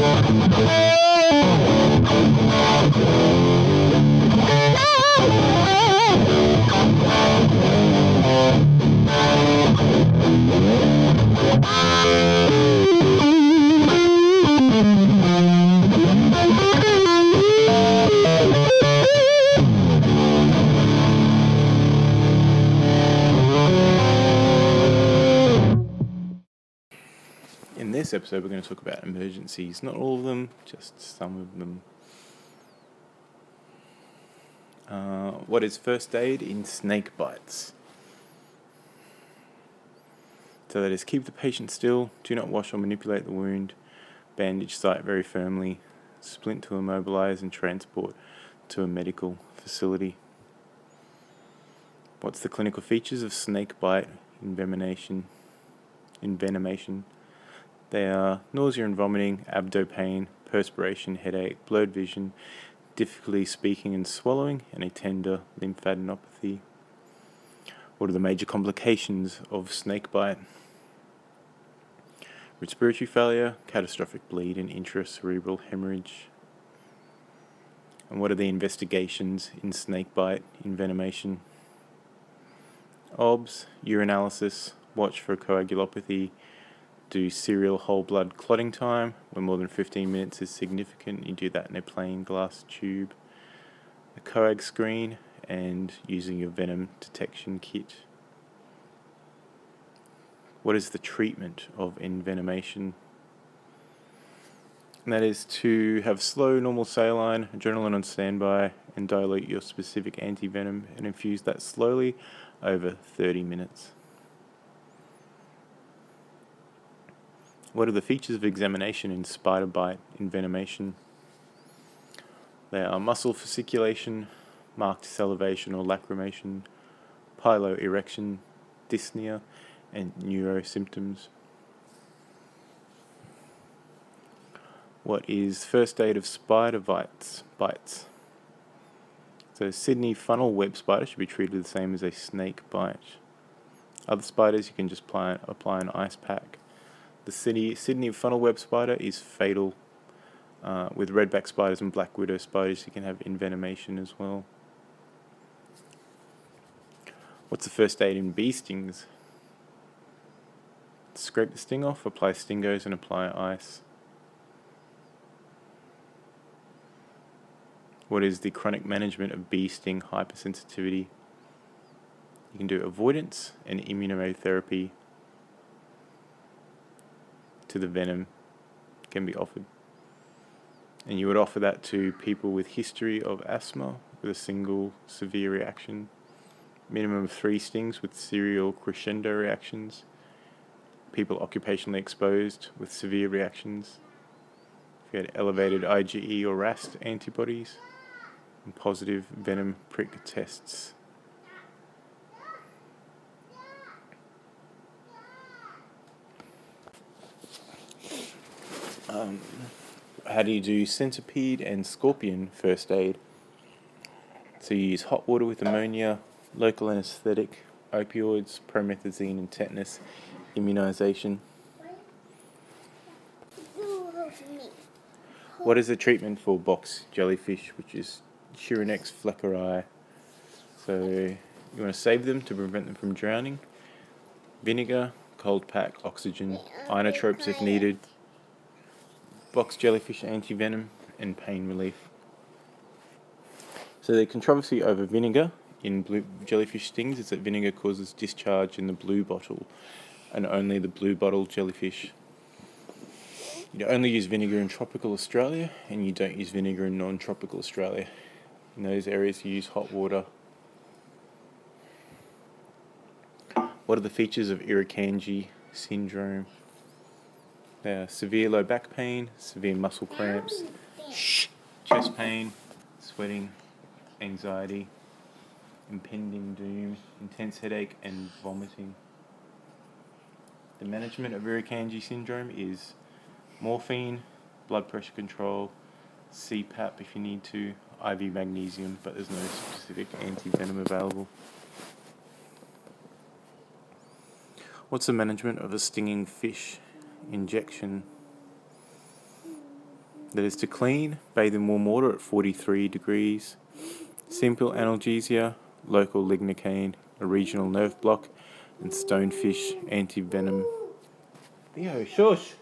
In this episode, we're going to talk about emergencies. Not all of them, just some of them. Uh, what is first aid in snake bites? So that is keep the patient still, do not wash or manipulate the wound, bandage site very firmly, splint to immobilize and transport to a medical facility. What's the clinical features of snake bite envenomation? Envenomation. They are nausea and vomiting, abdo pain, perspiration, headache, blurred vision, difficulty speaking and swallowing, and a tender lymphadenopathy. What are the major complications of snake bite? Respiratory failure, catastrophic bleed, and intracerebral hemorrhage. And what are the investigations in snake bite envenomation? OBS, urinalysis, watch for coagulopathy, do serial whole blood clotting time, when more than 15 minutes is significant, you do that in a plain glass tube. A coag screen, and using your venom detection kit. What is the treatment of envenomation? And that is to have slow, normal saline, adrenaline on standby, and dilute your specific antivenom and infuse that slowly over 30 minutes. What are the features of examination in spider bite envenomation? They are muscle fasciculation, marked salivation or lacrimation, piloerection, dyspnea, and neuro symptoms. What is first aid of spider bites? Bites. So Sydney funnel web spider should be treated the same as a snake bite. Other spiders you can just apply, apply an ice pack. The Sydney, Sydney funnel web spider is fatal. Uh, with redback spiders and black widow spiders, you can have envenomation as well. What's the first aid in bee stings? Scrape the sting off, apply Stingose, and apply ice. What is the chronic management of bee sting hypersensitivity? You can do avoidance and immunotherapy to the venom can be offered. And you would offer that to people with history of asthma with a single severe reaction, minimum of three stings with serial crescendo reactions, people occupationally exposed with severe reactions, if you had elevated IgE or RAST antibodies, and positive venom prick tests. Um, how do you do centipede and scorpion first aid? So you use hot water with ammonia, local anesthetic, opioids, promethazine, and tetanus immunization. What is the treatment for box jellyfish, which is Chironex fleckeri? So you want to save them to prevent them from drowning. Vinegar, cold pack, oxygen, inotropes if needed, box jellyfish antivenom, and pain relief. So the controversy over vinegar in blue jellyfish stings is that vinegar causes discharge in the blue bottle, and only the blue bottle jellyfish. You only use vinegar in tropical Australia, and you don't use vinegar in non-tropical Australia. In those areas, you use hot water. What are the features of Irukandji syndrome? Are severe low back pain, severe muscle cramps, chest pain, sweating, anxiety, impending doom, intense headache, and vomiting. The management of Irukandji syndrome is morphine, blood pressure control, CPAP if you need to, IV magnesium, but there's no specific anti-venom available. What's the management of a stinging fish injection? That is to clean, bathe in warm water at 43 degrees. Simple analgesia, local lignocaine, a regional nerve block, and stonefish anti-venom. Yo, shush!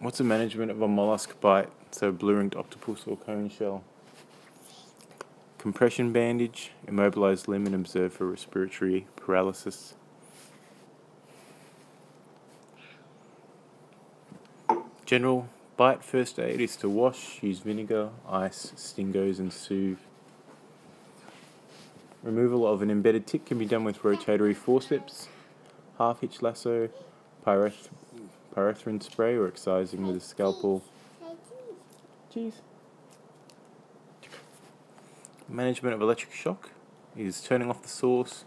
What's the management of a mollusk bite? So blue ringed octopus or cone shell. Compression bandage, immobilized limb and observe for respiratory paralysis. General bite first aid is to wash, use vinegar, ice, Stingose, and soothe. Removal of an embedded tick can be done with rotatory forceps, half hitch lasso, pyreth- pyrethrin spray, or excising with a scalpel. Jeez. Management of electric shock is turning off the source,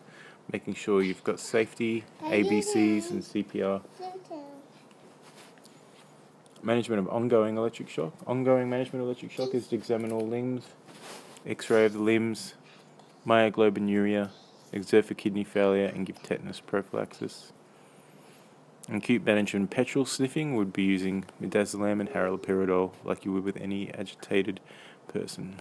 making sure you've got safety, ABCs, and CPR. Management of ongoing electric shock. Ongoing management of electric shock is to examine all limbs, x ray of the limbs, myoglobinuria, exert for kidney failure, and give tetanus prophylaxis. Acute management petrol sniffing would be using midazolam and haloperidol like you would with any agitated person.